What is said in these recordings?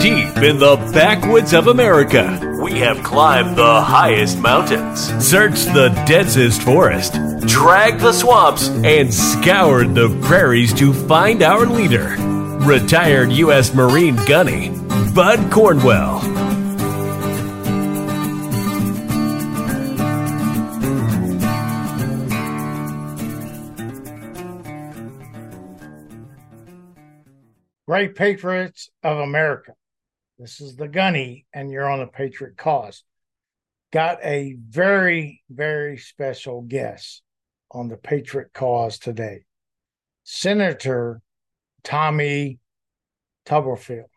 Deep in the backwoods of America, we have climbed the highest mountains, searched the densest forest, dragged the swamps, and scoured the prairies to find our leader, retired U.S. Marine gunny, Bud Cornwell. Great Patriots of America. This is the Gunny, and you're on the Patriot Cause. Got a very, very special guest on the Patriot Cause today Senator Tommy Tuberville,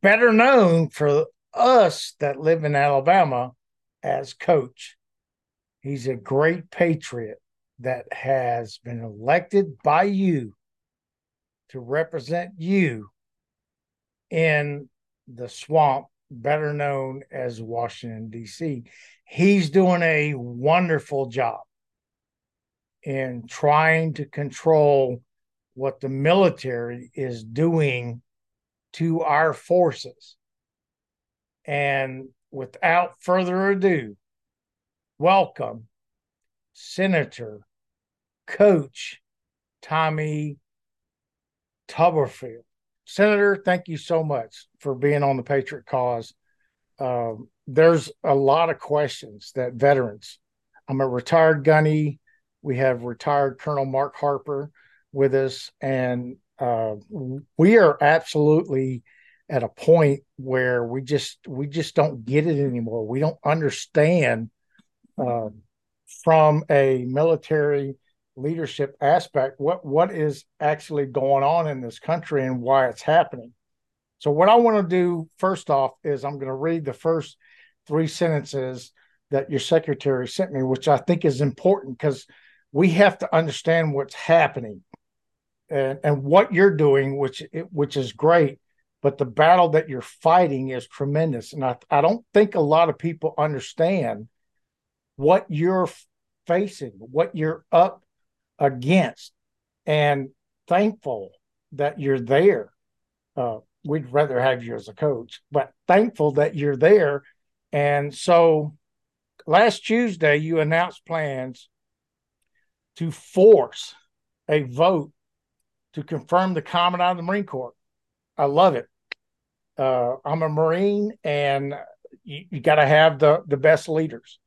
better known for us that live in Alabama as Coach. He's a great patriot that has been elected by you to represent you in the swamp, better known as Washington, D.C. He's doing a wonderful job in trying to control what the military is doing to our forces. And without further ado, welcome Senator Coach Tommy Tuberville. Senator, thank you so much for being on the Patriot Cause. Um, there's a lot of questions that veterans. I'm a retired gunny. We have retired Colonel Mark Harper with us, and uh, we are absolutely at a point where we just we just don't get it anymore. We don't understand uh, from a military leadership aspect what what is actually going on in this country and why it's happening. So what i want to do first off is i'm going to read the first three sentences that your secretary sent me which i think is important because we have to understand what's happening and, and what you're doing which which is great but the battle that you're fighting is tremendous. And I, I don't think a lot of people understand what you're facing what you're up against and thankful that you're there. Uh, we'd rather have you as a coach, but thankful that you're there. And so last Tuesday, you announced plans to force a vote to confirm the Commandant of the Marine Corps. I love it. Uh, I'm a Marine, and you, you got to have the the best leaders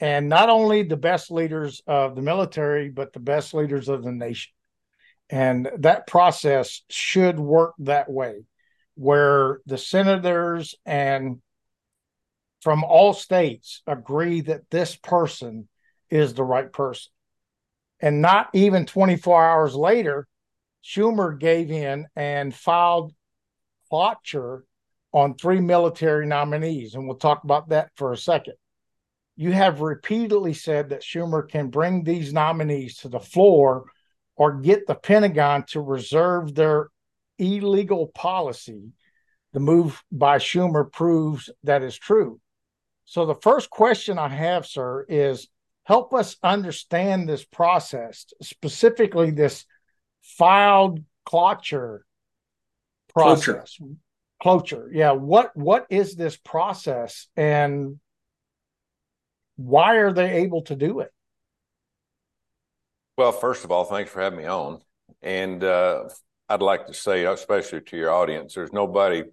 and not only the best leaders of the military, but the best leaders of the nation. And that process should work that way, where the senators and from all states agree that this person is the right person. And not even 24 hours later, Schumer gave in and filed cloture on three military nominees. And we'll talk about that for a second you have repeatedly said that Schumer can bring these nominees to the floor or get the Pentagon to reserve their illegal policy. The move by Schumer proves that is true. So, the first question I have, sir, is help us understand this process, specifically this filed cloture process. Cloture. Cloture. Yeah. What what is this process and why are they able to do it? Well, first of all, thanks for having me on. And uh, I'd like to say, especially to your audience, there's nobody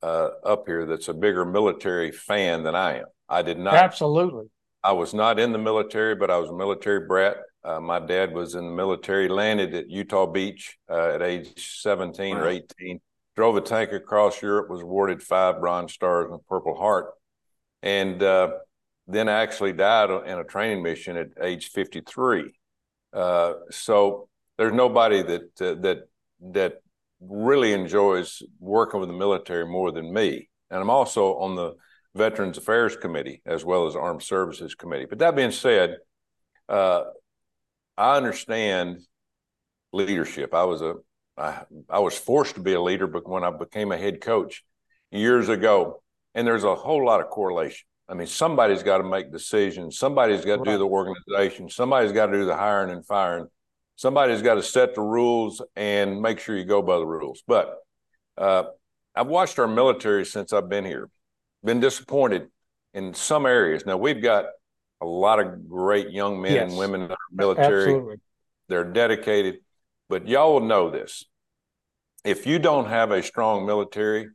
uh, up here that's a bigger military fan than I am. I did not. Absolutely. I was not in the military, but I was a military brat. Uh, my dad was in the military, landed at Utah Beach uh, at age 17 wow. or 18, drove a tank across Europe, was awarded five Bronze Stars and a Purple Heart. And uh, then actually died in a training mission at age 53. Uh, so there's nobody that uh, that that really enjoys working with the military more than me. And I'm also on the Veterans Affairs Committee as well as Armed Services Committee. But that being said, uh, I understand leadership. I was a I, I was forced to be a leader, but when I became a head coach years ago, and there's a whole lot of correlation. I mean, somebody's got to make decisions. Somebody's got to right. do the organization. Somebody's got to do the hiring and firing. Somebody's got to set the rules and make sure you go by the rules. But uh, I've watched our military since I've been here. Been disappointed in some areas. Now we've got a lot of great young men yes. and women in our military. Absolutely. They're dedicated, but y'all will know this. If you don't have a strong military,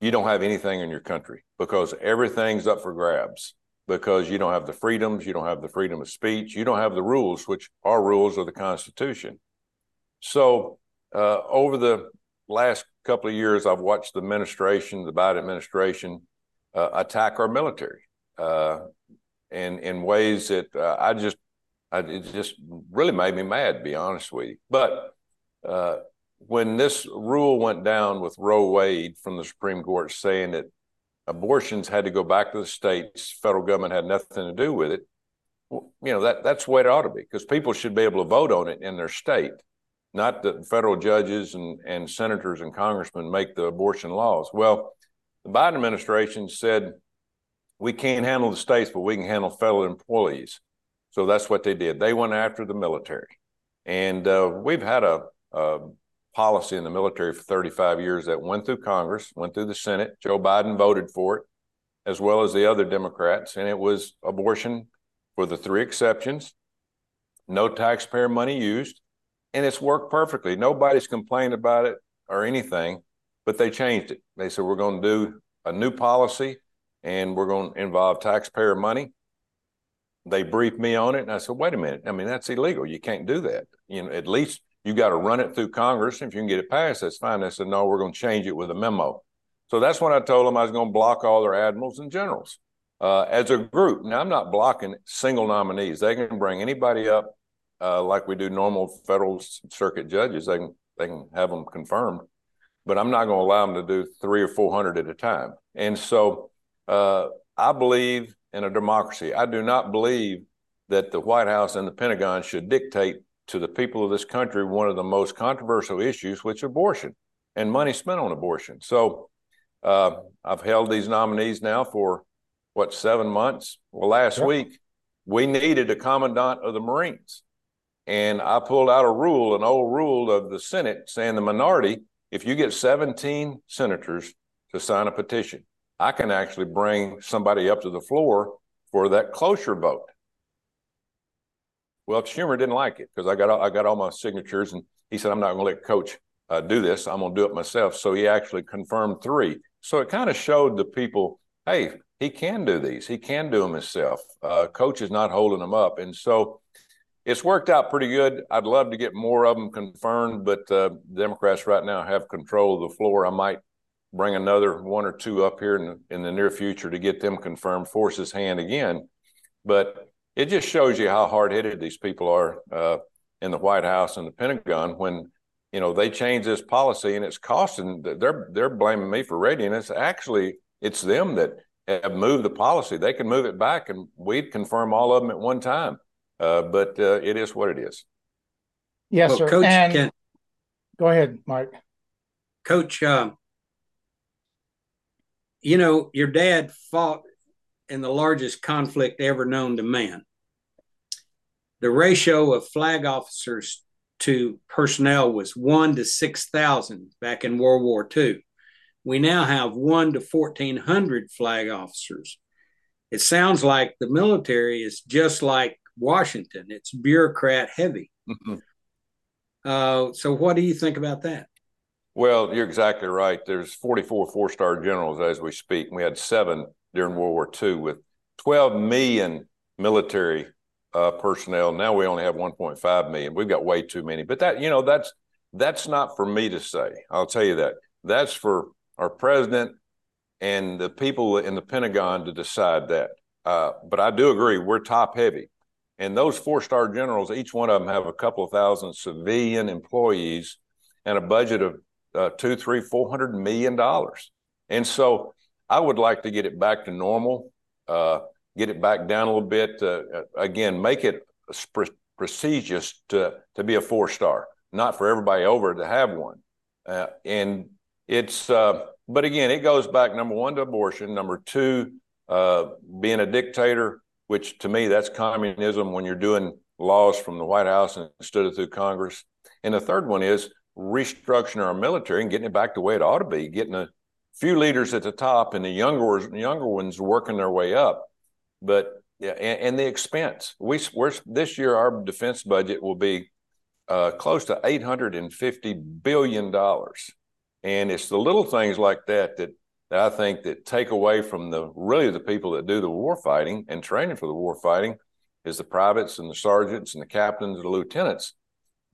you don't have anything in your country because everything's up for grabs because you don't have the freedoms, you don't have the freedom of speech, you don't have the rules, which are rules of the Constitution. So, uh, over the last couple of years, I've watched the administration, the Biden administration, uh, attack our military uh, in in ways that uh, I just, I, it just really made me mad, to be honest with you. But uh, when this rule went down with Roe Wade from the Supreme Court saying that abortions had to go back to the states, federal government had nothing to do with it. You know that that's the way it ought to be because people should be able to vote on it in their state, not that federal judges and, and senators and congressmen make the abortion laws. Well, the Biden administration said we can't handle the states, but we can handle federal employees. So that's what they did. They went after the military, and uh, we've had a, a policy in the military for 35 years that went through Congress, went through the Senate. Joe Biden voted for it, as well as the other Democrats, and it was abortion for the three exceptions, no taxpayer money used, and it's worked perfectly. Nobody's complained about it or anything, but they changed it. They said, we're going to do a new policy and we're going to involve taxpayer money. They briefed me on it, and I said, wait a minute. I mean, that's illegal. You can't do that. You know, at least you got to run it through Congress. If you can get it passed, that's fine. They said, no, we're going to change it with a memo. So that's when I told them I was going to block all their admirals and generals uh, as a group. Now, I'm not blocking single nominees. They can bring anybody up uh, like we do normal federal circuit judges. They can, they can have them confirmed, but I'm not going to allow them to do three or 400 at a time. And so uh, I believe in a democracy. I do not believe that the White House and the Pentagon should dictate to the people of this country one of the most controversial issues, which abortion and money spent on abortion. So uh, I've held these nominees now for what seven months. Well, last yep. week we needed a commandant of the Marines, and I pulled out a rule, an old rule of the Senate, saying the minority, if you get 17 senators to sign a petition, I can actually bring somebody up to the floor for that cloture vote. Well, Schumer didn't like it because I got I got all my signatures, and he said I'm not going to let Coach uh, do this. I'm going to do it myself. So he actually confirmed three. So it kind of showed the people, hey, he can do these. He can do them himself. Uh, Coach is not holding them up, and so it's worked out pretty good. I'd love to get more of them confirmed, but uh, Democrats right now have control of the floor. I might bring another one or two up here in, in the near future to get them confirmed. Force his hand again, but it just shows you how hard headed these people are uh, in the White House and the Pentagon when you know they change this policy and it's costing. They're they're blaming me for raiding. It's actually it's them that have moved the policy. They can move it back, and we'd confirm all of them at one time. Uh, but uh, it is what it is. Yes, well, sir. Coach, and can, go ahead, Mike. Coach, uh, you know your dad fought in the largest conflict ever known to man. The ratio of flag officers to personnel was one to 6,000 back in World War II. We now have one to 1,400 flag officers. It sounds like the military is just like Washington, it's bureaucrat heavy. Mm-hmm. Uh, so, what do you think about that? Well, you're exactly right. There's 44 four star generals as we speak. We had seven during World War II with 12 million military uh, personnel. Now we only have 1.5 million. We've got way too many. But that, you know, that's that's not for me to say. I'll tell you that. That's for our president and the people in the Pentagon to decide that. Uh, but I do agree, we're top heavy. And those four star generals, each one of them have a couple of thousand civilian employees and a budget of uh, two, three, four hundred million dollars. And so I would like to get it back to normal, uh, get it back down a little bit. Uh, again, make it pre- prestigious to to be a four star, not for everybody over to have one. Uh, and it's, uh, but again, it goes back number one to abortion, number two, uh, being a dictator, which to me that's communism when you're doing laws from the White House instead of through Congress. And the third one is restructuring our military and getting it back the way it ought to be, getting a few leaders at the top and the younger younger ones working their way up. But yeah, and, and the expense. We we're this year our defense budget will be uh, close to eight hundred and fifty billion dollars, and it's the little things like that that that I think that take away from the really the people that do the war fighting and training for the war fighting is the privates and the sergeants and the captains and the lieutenants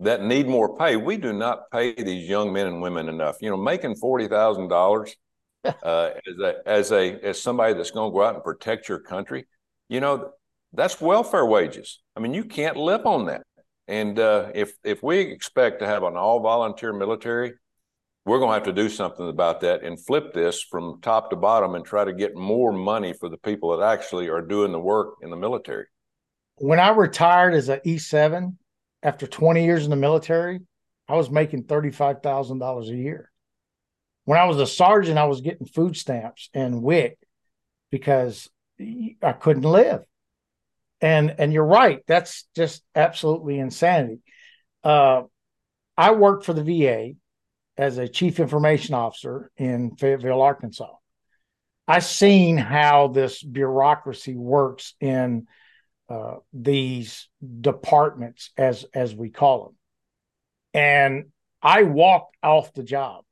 that need more pay. We do not pay these young men and women enough. You know, making forty thousand dollars uh, as a as a as somebody that's going to go out and protect your country you know, that's welfare wages. I mean, you can't live on that. And uh, if if we expect to have an all volunteer military, we're going to have to do something about that and flip this from top to bottom and try to get more money for the people that actually are doing the work in the military. When I retired as an E7 after 20 years in the military, I was making $35,000 a year. When I was a sergeant, I was getting food stamps and WIC because I couldn't live. And and you're right. That's just absolutely insanity. Uh, I worked for the VA as a chief information officer in Fayetteville, Arkansas. I've seen how this bureaucracy works in uh, these departments, as as we call them. And I walked off the job.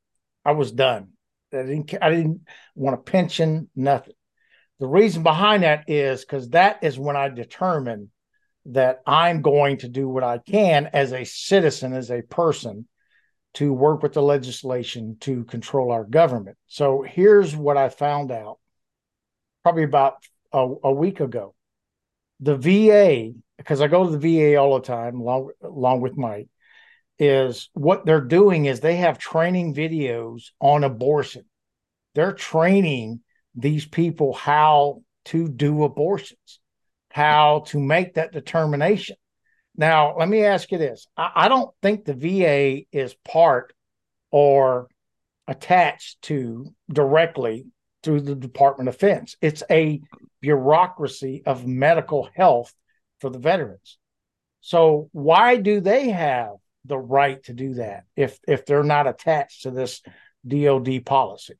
I was done. I didn't. I didn't want a pension. Nothing. The reason behind that is because that is when I determine that I'm going to do what I can as a citizen, as a person, to work with the legislation to control our government. So here's what I found out probably about a, a week ago. The VA, because I go to the VA all the time, along, along with Mike, is what they're doing is they have training videos on abortion. They're training these people how to do abortions, how to make that determination. Now, let me ask you this I, I don't think the VA is part or attached to directly through the Department of Defense. It's a bureaucracy of medical health for the veterans. So why do they have the right to do that if if they're not attached to this DOD policy?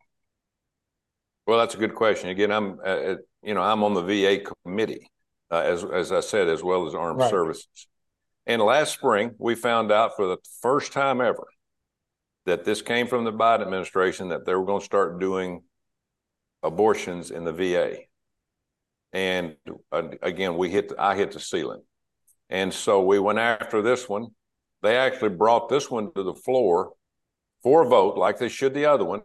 Well, that's a good question. Again, I'm uh, uh you know I'm on the VA committee, uh, as as I said, as well as Armed right. Services. And last spring, we found out for the first time ever that this came from the Biden administration that they were going to start doing abortions in the VA. And uh, again, we hit I hit the ceiling, and so we went after this one. They actually brought this one to the floor for a vote, like they should the other one,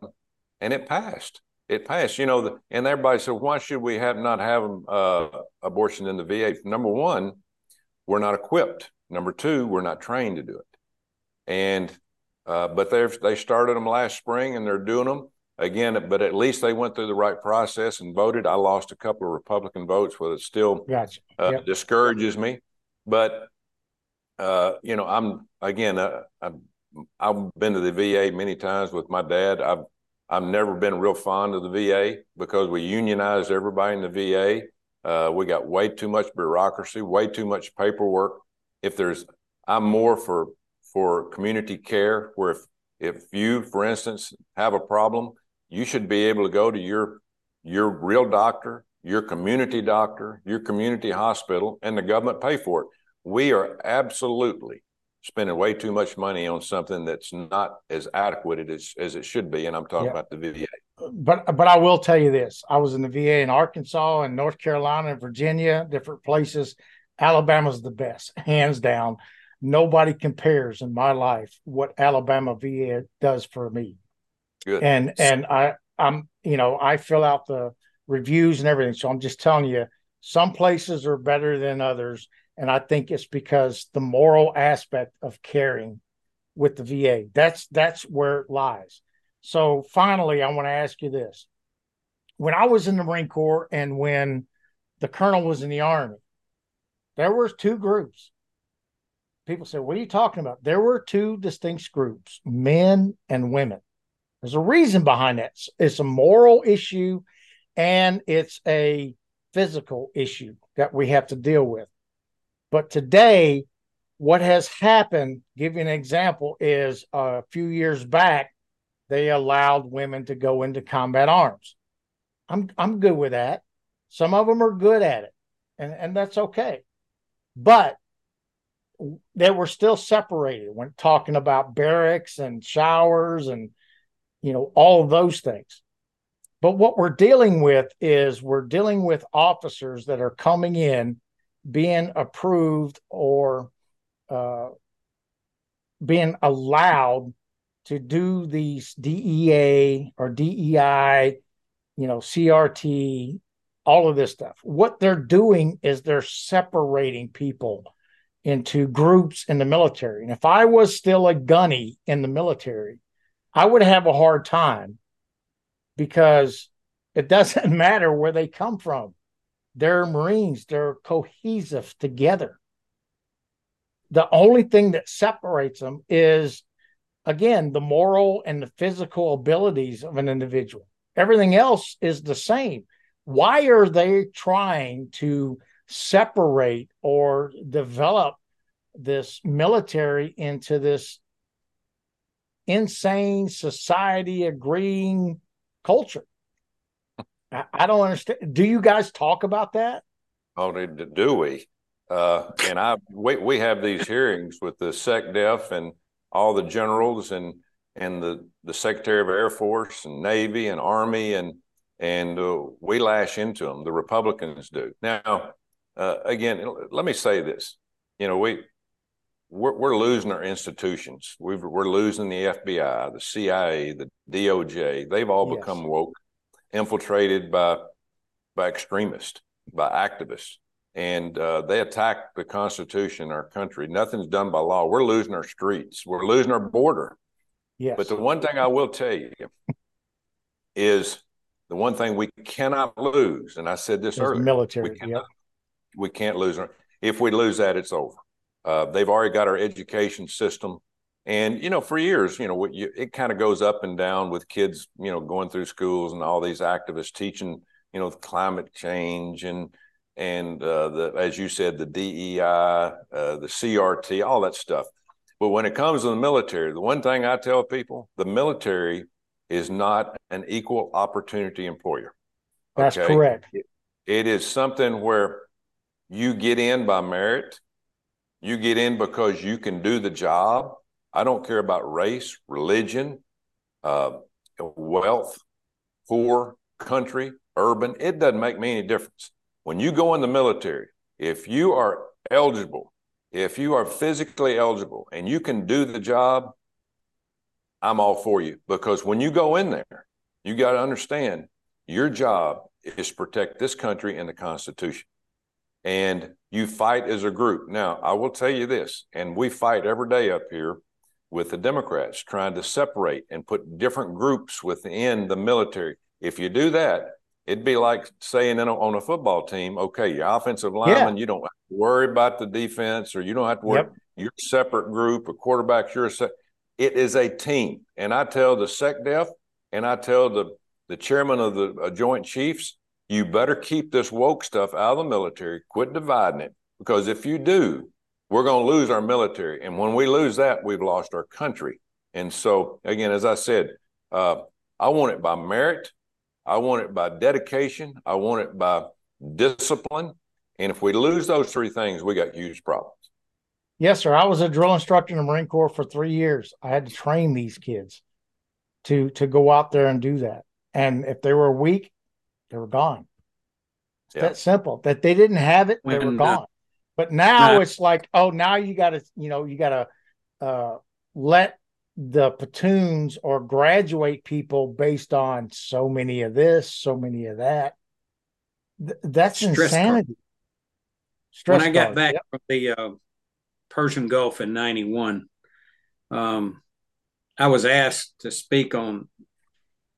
and it passed it passed. You know, the, and everybody said, why should we have not have uh, abortion in the VA? Number one, we're not equipped. Number two, we're not trained to do it. And uh, but they they started them last spring and they're doing them again. But at least they went through the right process and voted. I lost a couple of Republican votes, but it still gotcha. uh, yep. discourages me. But uh, you know, I'm again, uh, I've, I've been to the VA many times with my dad. I've I've never been real fond of the VA because we unionized everybody in the VA. Uh, we got way too much bureaucracy, way too much paperwork. If there's, I'm more for for community care, where if if you, for instance, have a problem, you should be able to go to your your real doctor, your community doctor, your community hospital, and the government pay for it. We are absolutely spending way too much money on something that's not as adequate as, as it should be. And I'm talking yeah. about the VA. But but I will tell you this: I was in the VA in Arkansas and North Carolina and Virginia, different places. Alabama's the best, hands down. Nobody compares in my life what Alabama VA does for me. Good. And and I I'm you know I fill out the reviews and everything, so I'm just telling you, some places are better than others and I think it's because the moral aspect of caring with the VA. That's that's where it lies. So finally, I want to ask you this. When I was in the Marine Corps and when the colonel was in the Army, there were two groups. People said, What are you talking about? There were two distinct groups, men and women. There's a reason behind that. It's a moral issue and it's a physical issue that we have to deal with. But today, what has happened, give you an example, is a few years back, they allowed women to go into combat arms. I'm I'm good with that. Some of them are good at it, and, and that's okay. But they were still separated when talking about barracks and showers and you know all of those things. But what we're dealing with is we're dealing with officers that are coming in, being approved or uh, being allowed to do these DEA or DEI, you know, CRT, all of this stuff. What they're doing is they're separating people into groups in the military. And if I was still a gunny in the military, I would have a hard time because it doesn't matter where they come from. They're Marines, they're cohesive together. The only thing that separates them is, again, the moral and the physical abilities of an individual. Everything else is the same. Why are they trying to separate or develop this military into this insane society agreeing culture? I, don't understand. Do you guys talk about that? Oh, do we? Uh, and I we we have these hearings with the SecDef and all the generals and and the the Secretary of Air Force and Navy and Army and and uh, we lash into them. The Republicans do. Now, uh, again, let me say this. You know, we we're, we're losing our institutions. we are losing the FBI, the CIA, the DOJ. They've all yes. become woke, infiltrated by by extremists, by activists and uh, they attack the Constitution, our country. Nothing's done by law. We're losing our streets. We're losing our border. Yes. But the one thing I will tell you is the one thing we cannot lose, and I said this earlier: military. We, cannot, yep. we can't lose. If we lose that, it's over. Uh, they've already got our education system, and you know, for years, you know, you, it kind of goes up and down with kids, you know, going through schools and all these activists teaching, you know, climate change and and uh, the, as you said, the DEI, uh, the CRT, all that stuff. But when it comes to the military, the one thing I tell people, the military is not an equal opportunity employer. That's correct. It, it is something where you get in by merit, you get in because you can do the job. I don't care about race, religion, uh, wealth, poor, country, urban. It doesn't make me any difference when you go in the military, if you are eligible, if you are physically eligible and you can do the job, I'm all for you because when you go in there, you got to understand your job is protect this country and the Constitution. And you fight as a group. Now, I will tell you this, and we fight every day up here with the Democrats trying to separate and put different groups within the military. If you do that, it'd be like saying a, on a football team, okay, your offensive lineman, yeah. you don't have to worry about the defense or you don't have to worry. Yep. You're a separate group, a quarterback, you're a se- it is a team. And I tell the SecDef and I tell the, the chairman of the uh, Joint Chiefs, you better keep this woke stuff out of the military, quit dividing it. Because if you do, we're going to lose our military. And when we lose that, we've lost our country. And so, again, as I said, uh, I want it by merit. I want it by dedication. I want it by discipline. And if we lose those three things, we got huge problems. Yes, sir. I was a drill instructor in the Marine Corps for three years. I had to train these kids to to go out there and do that. And if they were weak, they were gone. It's yeah. that simple. That they didn't have it, they were gone. But now it's like, oh, now you got to, you know, you got to uh, let the platoons or graduate people based on so many of this, so many of that. Th- that's Stress insanity. Stress when I got back yep. from the uh, Persian Gulf in '91, um, I was asked to speak on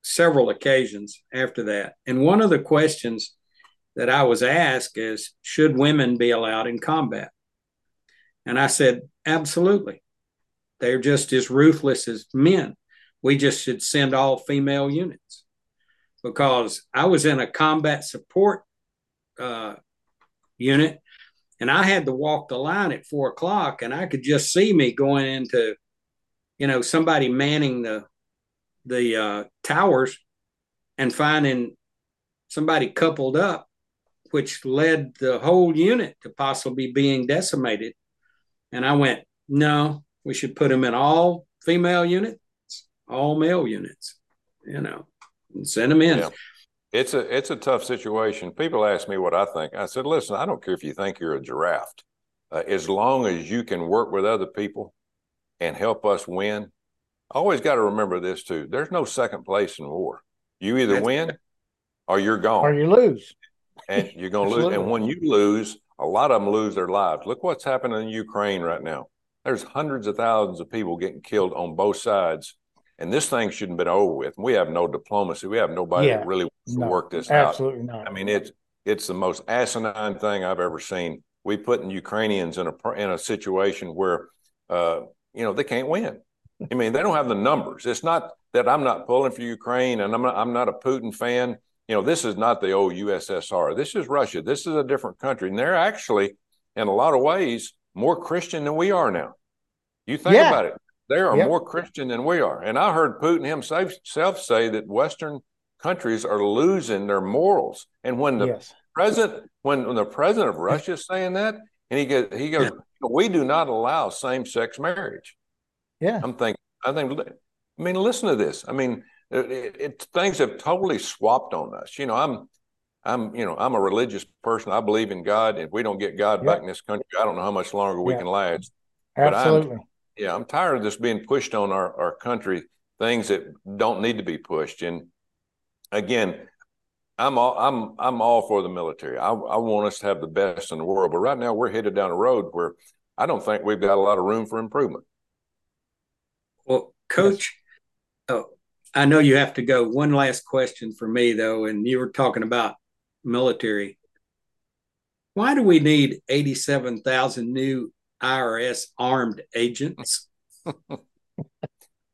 several occasions after that, and one of the questions that I was asked is, "Should women be allowed in combat?" And I said, "Absolutely." They're just as ruthless as men. We just should send all female units because I was in a combat support uh, unit and I had to walk the line at four o'clock, and I could just see me going into, you know, somebody manning the the uh, towers and finding somebody coupled up, which led the whole unit to possibly being decimated. And I went, no, we should put them in all female units, all male units, you know, and send them in. Yeah. It's a it's a tough situation. People ask me what I think. I said, listen, I don't care if you think you're a giraffe, uh, as long as you can work with other people and help us win. Always got to remember this too. There's no second place in war. You either That's win or you're gone, or you lose, and you're going to lose. And when you lose, a lot of them lose their lives. Look what's happening in Ukraine right now. There's hundreds of thousands of people getting killed on both sides and this thing shouldn't have been over with. We have no diplomacy. We have nobody yeah, that really wants no, to work this absolutely out. Absolutely not. I mean, it's it's the most asinine thing I've ever seen. We putting Ukrainians in a in a situation where uh, you know they can't win. I mean, they don't have the numbers. It's not that I'm not pulling for Ukraine and I'm not, I'm not a Putin fan. You know, this is not the old USSR. This is Russia. This is a different country, and they're actually, in a lot of ways, more Christian than we are now. You think yeah. about it. They are yep. more Christian than we are. And I heard Putin himself say that Western countries are losing their morals. And when the yes. president, when, when the president of Russia is saying that, and he goes, he goes, we do not allow same sex marriage. Yeah, I'm thinking, I think, I mean, listen to this. I mean, it, it, things have totally swapped on us. You know, I'm, I'm, you know, I'm a religious person. I believe in God. If we don't get God back in this country, I don't know how much longer we can last. Absolutely yeah, I'm tired of this being pushed on our, our country, things that don't need to be pushed. And again, I'm all I'm I'm all for the military. I, I want us to have the best in the world, but right now we're headed down a road where I don't think we've got a lot of room for improvement. Well, Coach, yes. oh, I know you have to go. One last question for me though, and you were talking about military. Why do we need eighty-seven thousand new IRS armed agents?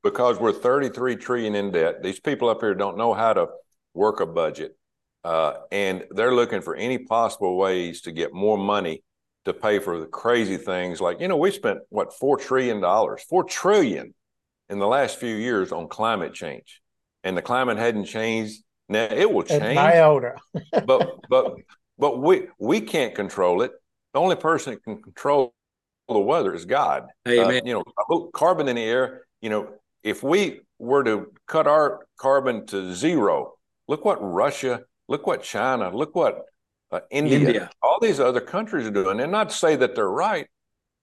because we're 33 trillion in debt. These people up here don't know how to work a budget. Uh, and they're looking for any possible ways to get more money to pay for the crazy things like, you know, we spent what, $4 trillion, $4 trillion in the last few years on climate change. And the climate hadn't changed. Now it will change. iota. but, but, but we, we can't control it. The only person that can control the weather is God. Amen. Uh, you know, carbon in the air. You know, if we were to cut our carbon to zero, look what Russia, look what China, look what uh, India, India, all these other countries are doing. And not to say that they're right,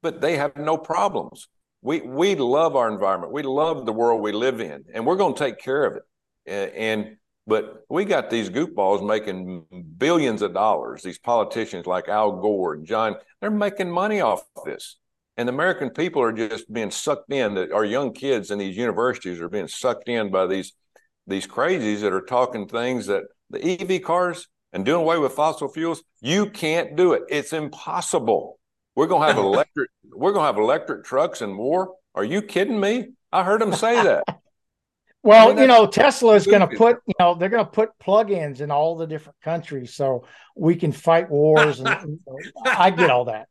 but they have no problems. We we love our environment. We love the world we live in, and we're going to take care of it. And, and but we got these goofballs making billions of dollars. These politicians like Al Gore and John, they're making money off this. And the American people are just being sucked in. That our young kids in these universities are being sucked in by these these crazies that are talking things that the EV cars and doing away with fossil fuels. You can't do it. It's impossible. We're gonna have electric. we're gonna have electric trucks and more. Are you kidding me? I heard them say that. Well, I mean, you know, Tesla is going to put, you know, they're going to put plugins in all the different countries so we can fight wars. And I get all that,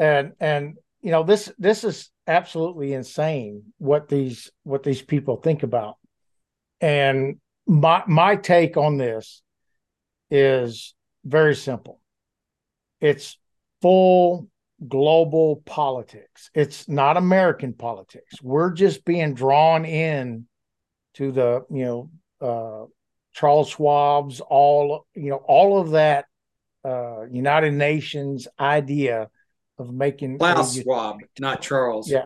and and you know this this is absolutely insane what these what these people think about. And my my take on this is very simple. It's full global politics. It's not American politics. We're just being drawn in to the you know uh, Charles Schwab's all you know all of that uh, United Nations idea of making Klaus Schwab, not Charles. Yeah,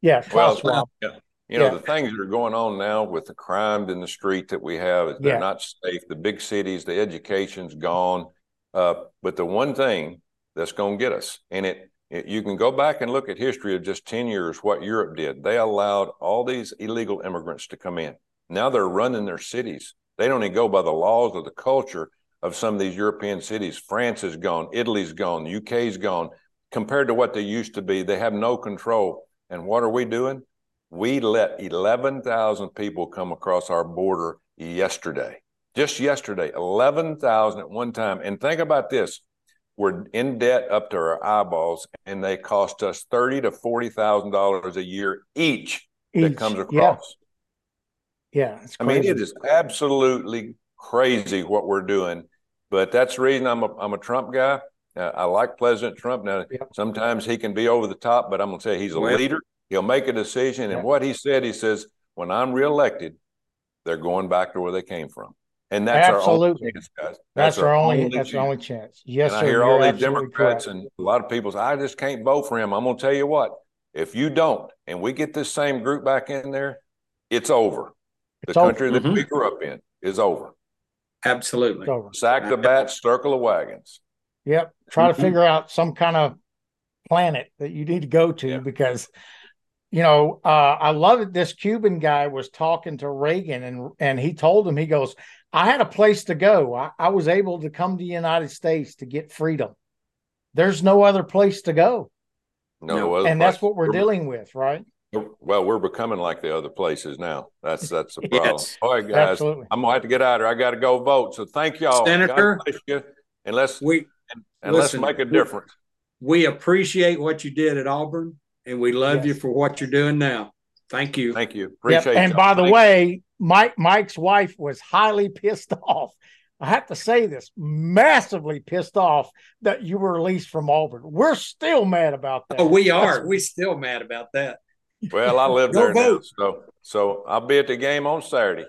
yeah, Klaus well, Schwab. Yeah. You know, yeah. the things that are going on now with the crime in the street that we have, they're yeah. not safe. The big cities, the education's gone. Uh, but the one thing that's going to get us, and it you can go back and look at history of just 10 years what Europe did. They allowed all these illegal immigrants to come in. Now they're running their cities. They don't even go by the laws of the culture of some of these European cities. France is gone, Italy's gone, the UK's gone. Compared to what they used to be, they have no control. And what are we doing? We let 11,000 people come across our border yesterday. Just yesterday, 11,000 at one time. And think about this we're in debt up to our eyeballs, and they cost us thirty to forty thousand dollars a year each, each, that comes across. Yeah, yeah I mean, it is absolutely crazy what we're doing, but that's the reason I'm a I'm a Trump guy. Uh, I like President Trump. Now, sometimes he can be over the top, but I'm going to say he's a leader. He'll make a decision, and what he said, he says, "When I'm reelected, they're going back to where they came from." And that's absolutely. our only chance, guys. That's, that's our, only, only that's our only chance. Yes, and sir. I hear all these Democrats correct. and a lot of people say, I just can't vote for him. I'm going to tell you what, if you don't, and we get this same group back in there, it's over. It's the over. country that mm-hmm. we grew up in is over. Absolutely. over. Sack the bats, circle the wagons. Yep. Try mm-hmm. to figure out some kind of planet that you need to go to yep. because you know, uh, I love it. This Cuban guy was talking to Reagan, and and he told him, he goes, I had a place to go. I, I was able to come to the United States to get freedom. There's no other place to go. No, other. and that's what we're, we're, dealing with, right? Well, we're becoming like the other places now. That's that's the problem. yes, All right, guys, absolutely. I'm gonna have to get out of here. I got to go vote. So thank y'all, Senator. You. And let's we and, and listen, let's make a difference. We appreciate what you did at Auburn, and we love yes. you for what you're doing now. Thank you. Thank you. Appreciate yep. And by the way, Mike Mike's wife was highly pissed off. I have to say this, massively pissed off that you were released from Auburn. We're still mad about that. Oh, we are. We're still mad about that. Well, I live there now, so so I'll be at the game on Saturday.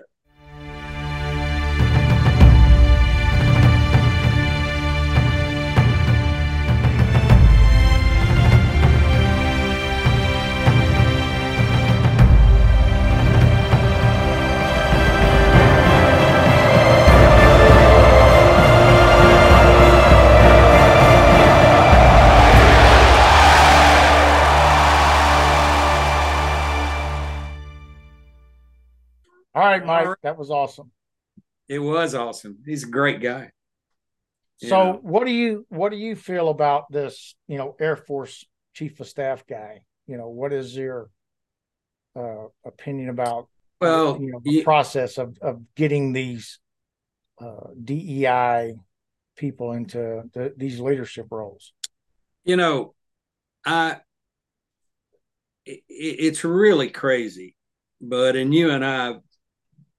That was awesome. It was awesome. He's a great guy. So, yeah. what do you what do you feel about this? You know, Air Force Chief of Staff guy. You know, what is your uh, opinion about well you know the process of of getting these uh, DEI people into the, these leadership roles? You know, I it, it's really crazy, but and you and I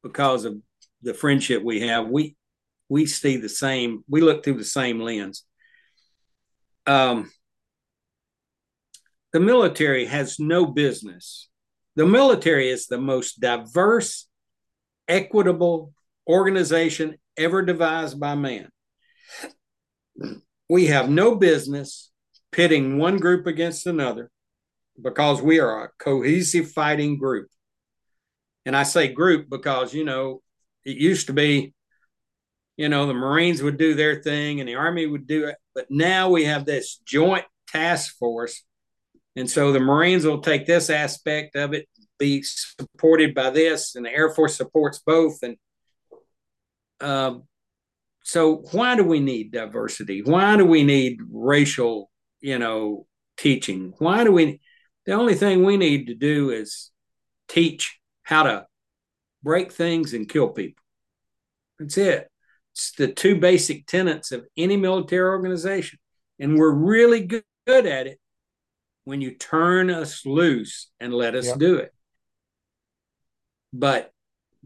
because of the friendship we have, we we see the same, we look through the same lens. Um, the military has no business. The military is the most diverse, equitable organization ever devised by man. We have no business pitting one group against another because we are a cohesive fighting group. And I say group because, you know, it used to be, you know, the Marines would do their thing and the Army would do it. But now we have this joint task force. And so the Marines will take this aspect of it, be supported by this, and the Air Force supports both. And um, so, why do we need diversity? Why do we need racial, you know, teaching? Why do we? The only thing we need to do is teach how to break things and kill people. That's it. It's the two basic tenets of any military organization. And we're really good, good at it when you turn us loose and let us do it. But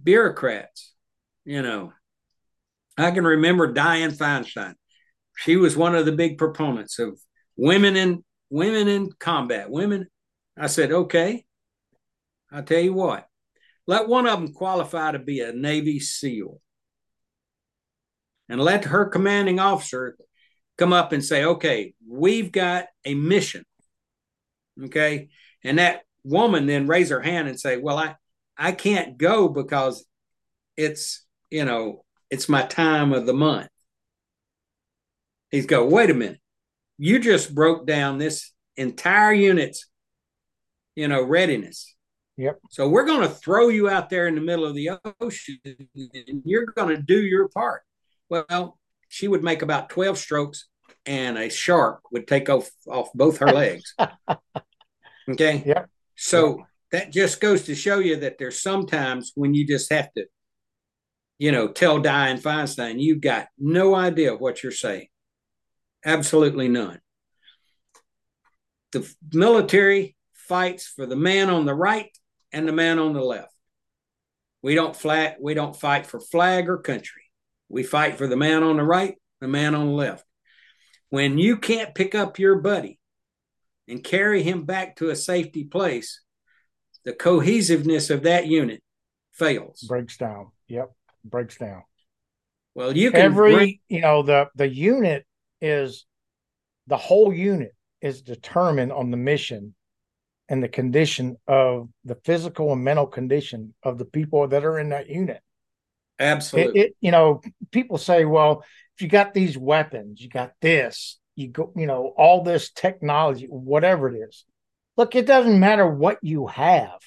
bureaucrats, you know, I can remember Dianne Feinstein. She was one of the big proponents of women in women in combat. Women, I said, okay, I'll tell you what, let one of them qualify to be a Navy SEAL. And let her commanding officer come up and say, okay, we've got a mission. Okay. And that woman then raise her hand and say, well, I, I can't go because it's, you know, it's my time of the month. He's go, wait a minute. You just broke down this entire unit's, you know, readiness. Yep. So we're going to throw you out there in the middle of the ocean and you're going to do your part. Well, she would make about 12 strokes and a shark would take off, off both her legs. okay. Yep. So yep. that just goes to show you that there's sometimes when you just have to, you know, tell Dianne Feinstein, you've got no idea what you're saying. Absolutely none. The military fights for the man on the right and the man on the left. We don't flat we don't fight for flag or country. We fight for the man on the right, the man on the left. When you can't pick up your buddy and carry him back to a safety place, the cohesiveness of that unit fails. Breaks down. Yep. Breaks down. Well, you can every bring, you know the the unit is the whole unit is determined on the mission and the condition of the physical and mental condition of the people that are in that unit. absolutely. It, it, you know, people say, well, if you got these weapons, you got this, you go, you know, all this technology, whatever it is. Look, it doesn't matter what you have.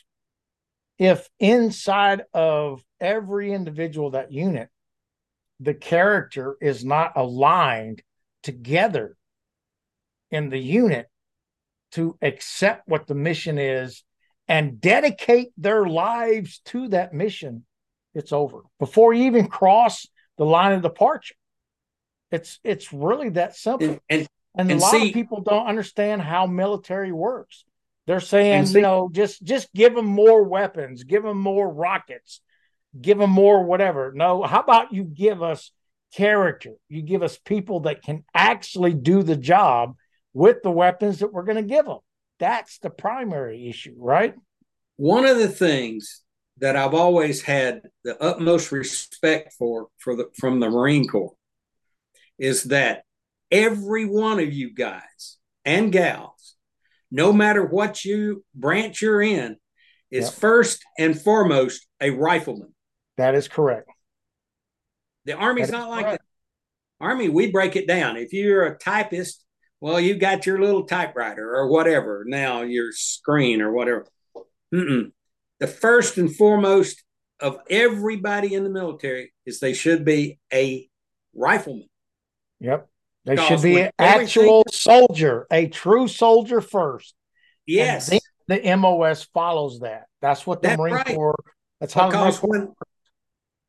If inside of every individual that unit, the character is not aligned together in the unit to accept what the mission is and dedicate their lives to that mission, it's over before you even cross the line of departure. It's it's really that simple. and, and, And, and a lot see- of people don't understand how military works. They're saying, see- you know, just just give them more weapons, give them more rockets, give them more whatever. No, how about you give us character? You give us people that can actually do the job with the weapons that we're going to give them. That's the primary issue, right? one of the things that I've always had the utmost respect for, for the, from the Marine Corps is that every one of you guys and gals, no matter what you branch you're in, is Yep. first and foremost a rifleman. That is correct. The Army's not like correct. that. Army, we break it down. If you're a typist, well, you got your little typewriter or whatever, now your screen or whatever. Mm-mm. The first and foremost of everybody in the military is they should be a rifleman. Yep. They Because should be an actual soldier, a true soldier first. Yes, then the MOS follows that. That's what the That's Marine right. Corps. That's how the Marine Corps. when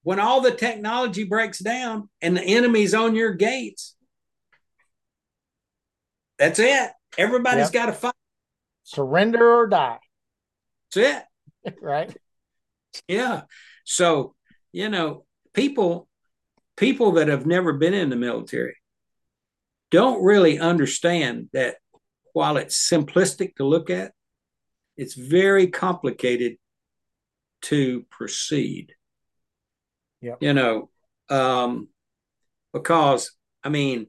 when all the technology breaks down and the enemy's on your gates, that's it. Everybody's Yep. got to fight. surrender or die. That's it. Right. Yeah. So, you know, people people that have never been in the military don't really understand that while it's simplistic to look at, it's very complicated to proceed. Yep. You know, um, because I mean,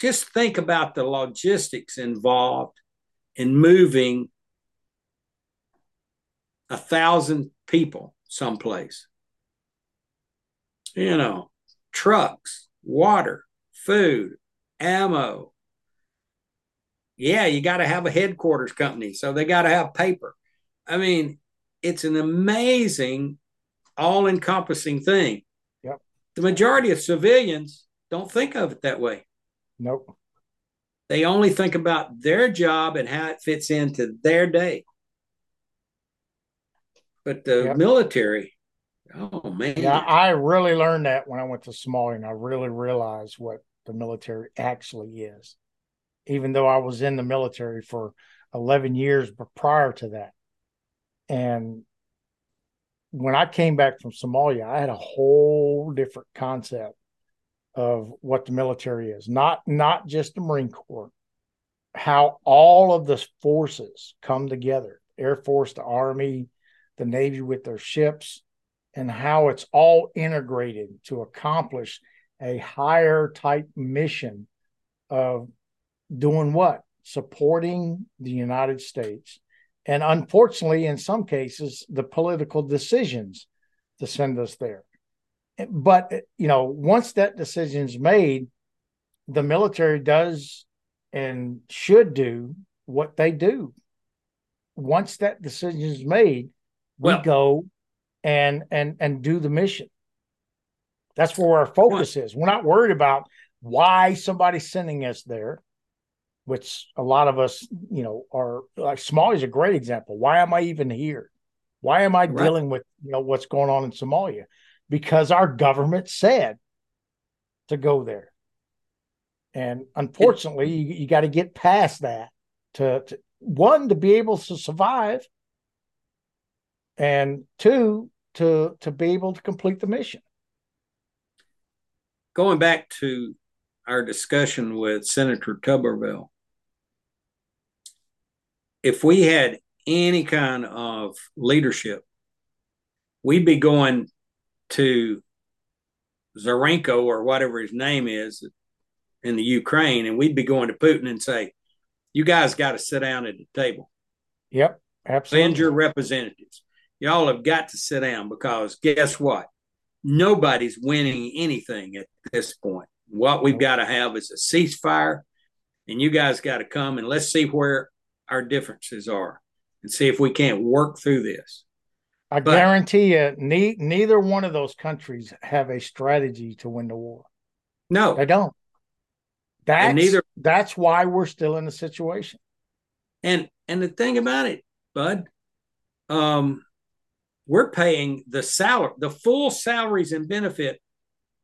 just think about the logistics involved in moving a thousand people someplace. You know, trucks, water, food, ammo. Yeah, you got to have a headquarters company, so they got to have paper. I mean, it's an amazing, all encompassing thing. Yep. The majority of civilians don't think of it that way. Nope. They only think about their job and how it fits into their day. But the Yep. military, oh man, Yeah, I really learned that when I went to Somalia, and I really realized what the military actually is. Even though I was in the military for 11 years but prior to that. And when I came back from Somalia, I had a whole different concept of what the military is. Not not just the Marine Corps, how all of the forces come together. Air Force, the Army, the Navy with their ships, and how it's all integrated to accomplish a higher type mission of doing what? Supporting the United States. And unfortunately, in some cases, the political decisions to send us there. But, you know, once that decision's made, the military does and should do what they do. Once that decision is made, we Well- go and and and do the mission. That's where our focus is. We're not worried about why somebody's sending us there, which a lot of us, you know, are like Somalia is a great example. Why am I even here? Why am I Right. dealing with you know what's going on in Somalia? Because our government said to go there. And unfortunately, you, you got to get past that to, to one to be able to survive, and two to to be able to complete the mission. Going back to our discussion with Senator Tuberville, if we had any kind of leadership, we'd be going to Zarenko or whatever his name is in the Ukraine, and we'd be going to Putin and say, "You guys got to sit down at the table." Yep, absolutely. Send your representatives. Y'all have got to sit down because guess what? Nobody's winning anything at this point. What we've got to have is a ceasefire, and you guys got to come and let's see where our differences are and see if we can't work through this. I but, guarantee you, ne- neither one of those countries have a strategy to win the war. No, they don't. That's neither. That's why we're still in the situation. And and the thing about it, Bud, um, we're paying the salary, the full salaries and benefit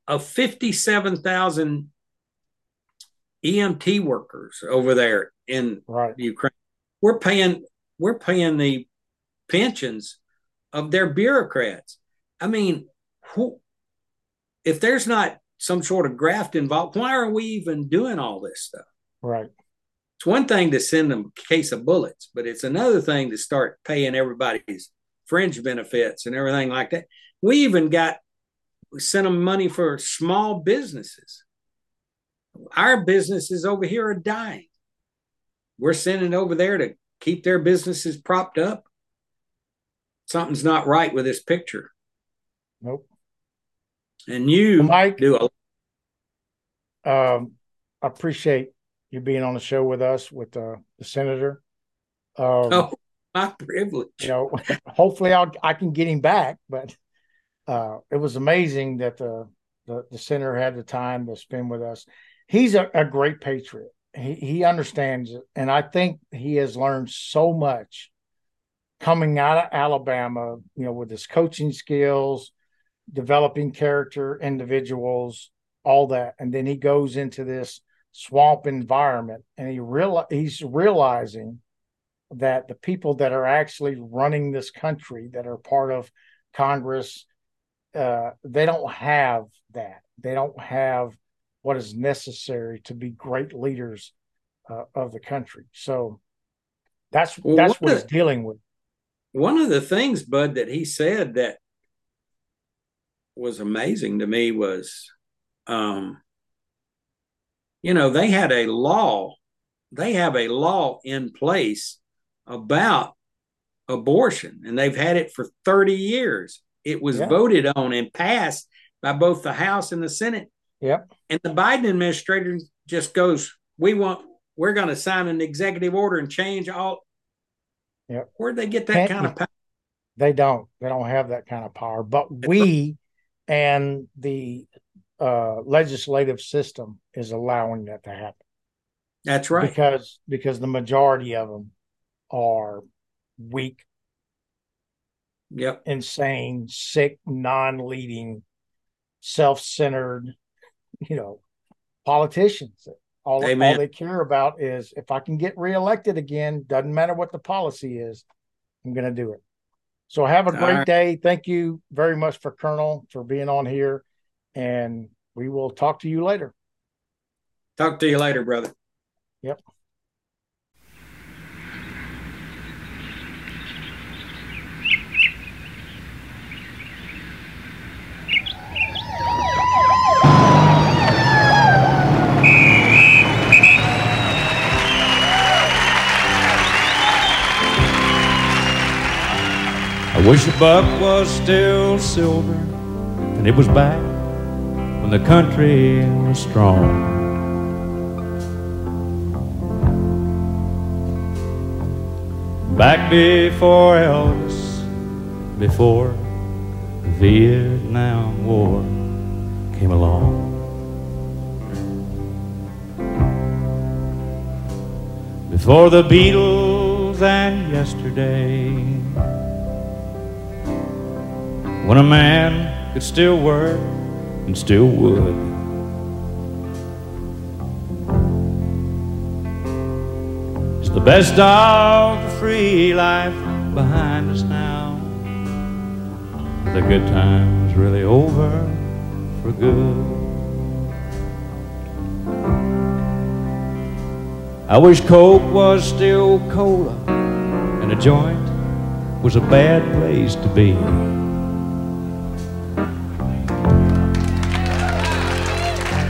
of fifty-seven thousand EMT workers over there in right. Ukraine. We're paying we're paying the pensions of their bureaucrats. I mean, who, if there's not some sort of graft involved, why are we even doing all this stuff? Right. It's one thing to send them a case of bullets, but it's another thing to start paying everybody's fringe benefits and everything like that. We even got we sent them money for small businesses. Our businesses over here are dying. We're sending over there to keep their businesses propped up something's not right with this picture. Nope. And you, well, Mike, do a. Um, I appreciate you being on the show with us with uh, the senator. Um, oh, my privilege. You know, hopefully I'll I can get him back, but uh, it was amazing that the, the the senator had the time to spend with us. He's a, a great patriot. He he understands it, and I think he has learned so much coming out of Alabama, you know, with his coaching skills, developing character, individuals, all that, and then he goes into this swamp environment, and he real he's realizing that the people that are actually running this country, that are part of Congress, uh, they don't have that. They don't have what is necessary to be great leaders uh, of the country. So that's well, that's what, what he's dealing with one of the things, Bud, that he said that was amazing to me was, um, you know, they had a law, they have a law in place about abortion, and they've had it for 30 years. It was yeah. voted on and passed by both the House and the Senate. Yep. And the Biden administration just goes, we want, we're going to sign an executive order and change all Yep. Where'd they get that Can't, kind of power? They don't. They don't have that kind of power. But we and the uh, legislative system is allowing that to happen. That's right. Because because the majority of them are weak, yep, insane, sick, non-leading, self-centered, you know, politicians all, all they care about is if I can get reelected again, doesn't matter what the policy is, I'm going to do it. So have a great right. day. Thank you very much for Colonel for being on here. And we will talk to you later. Talk to you later, brother. Yep. Wish the buck was still silver and it was back when the country was strong. Back before Elvis, before the Vietnam War came along. Before the Beatles and yesterday when a man could still work and still would. It's the best of the free life behind us now. The good times really over for good. I wish Coke was still cola and a joint was a bad place to be.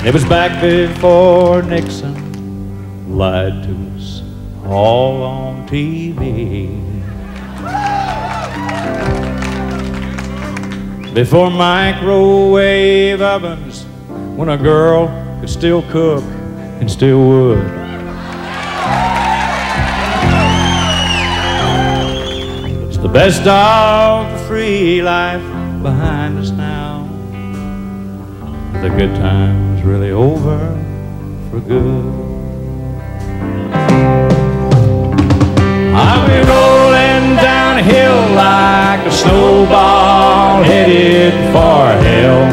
It was back before Nixon lied to us all on TV. Before microwave ovens, when a girl could still cook and still would. It's the best of the free life behind us now the good times really over for good. I'll be rolling downhill like a snowball headed for hell.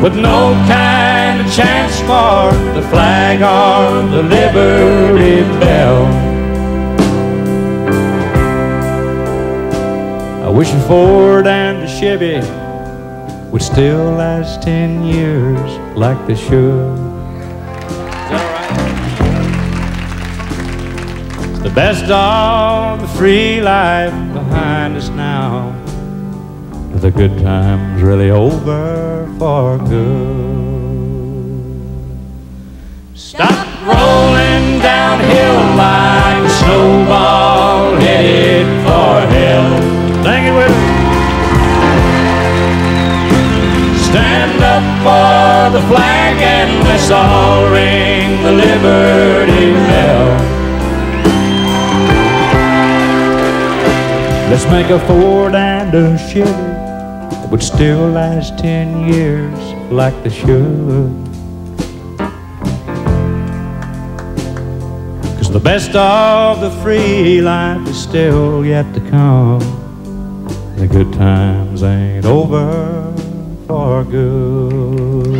With no kind of chance for the flag or the Liberty Bell. I wish a Ford and a Chevy would still last ten years like they should. It's the best of the free life behind us now. The good times really over for good. Stop rolling downhill like a snowball headed for hell. Sing it Stand up for the flag and let's all ring the Liberty Bell. Let's make a Ford and a Chevy that would still last ten years like they should. Cause the best of the free life is still yet to come. The good times ain't over for good.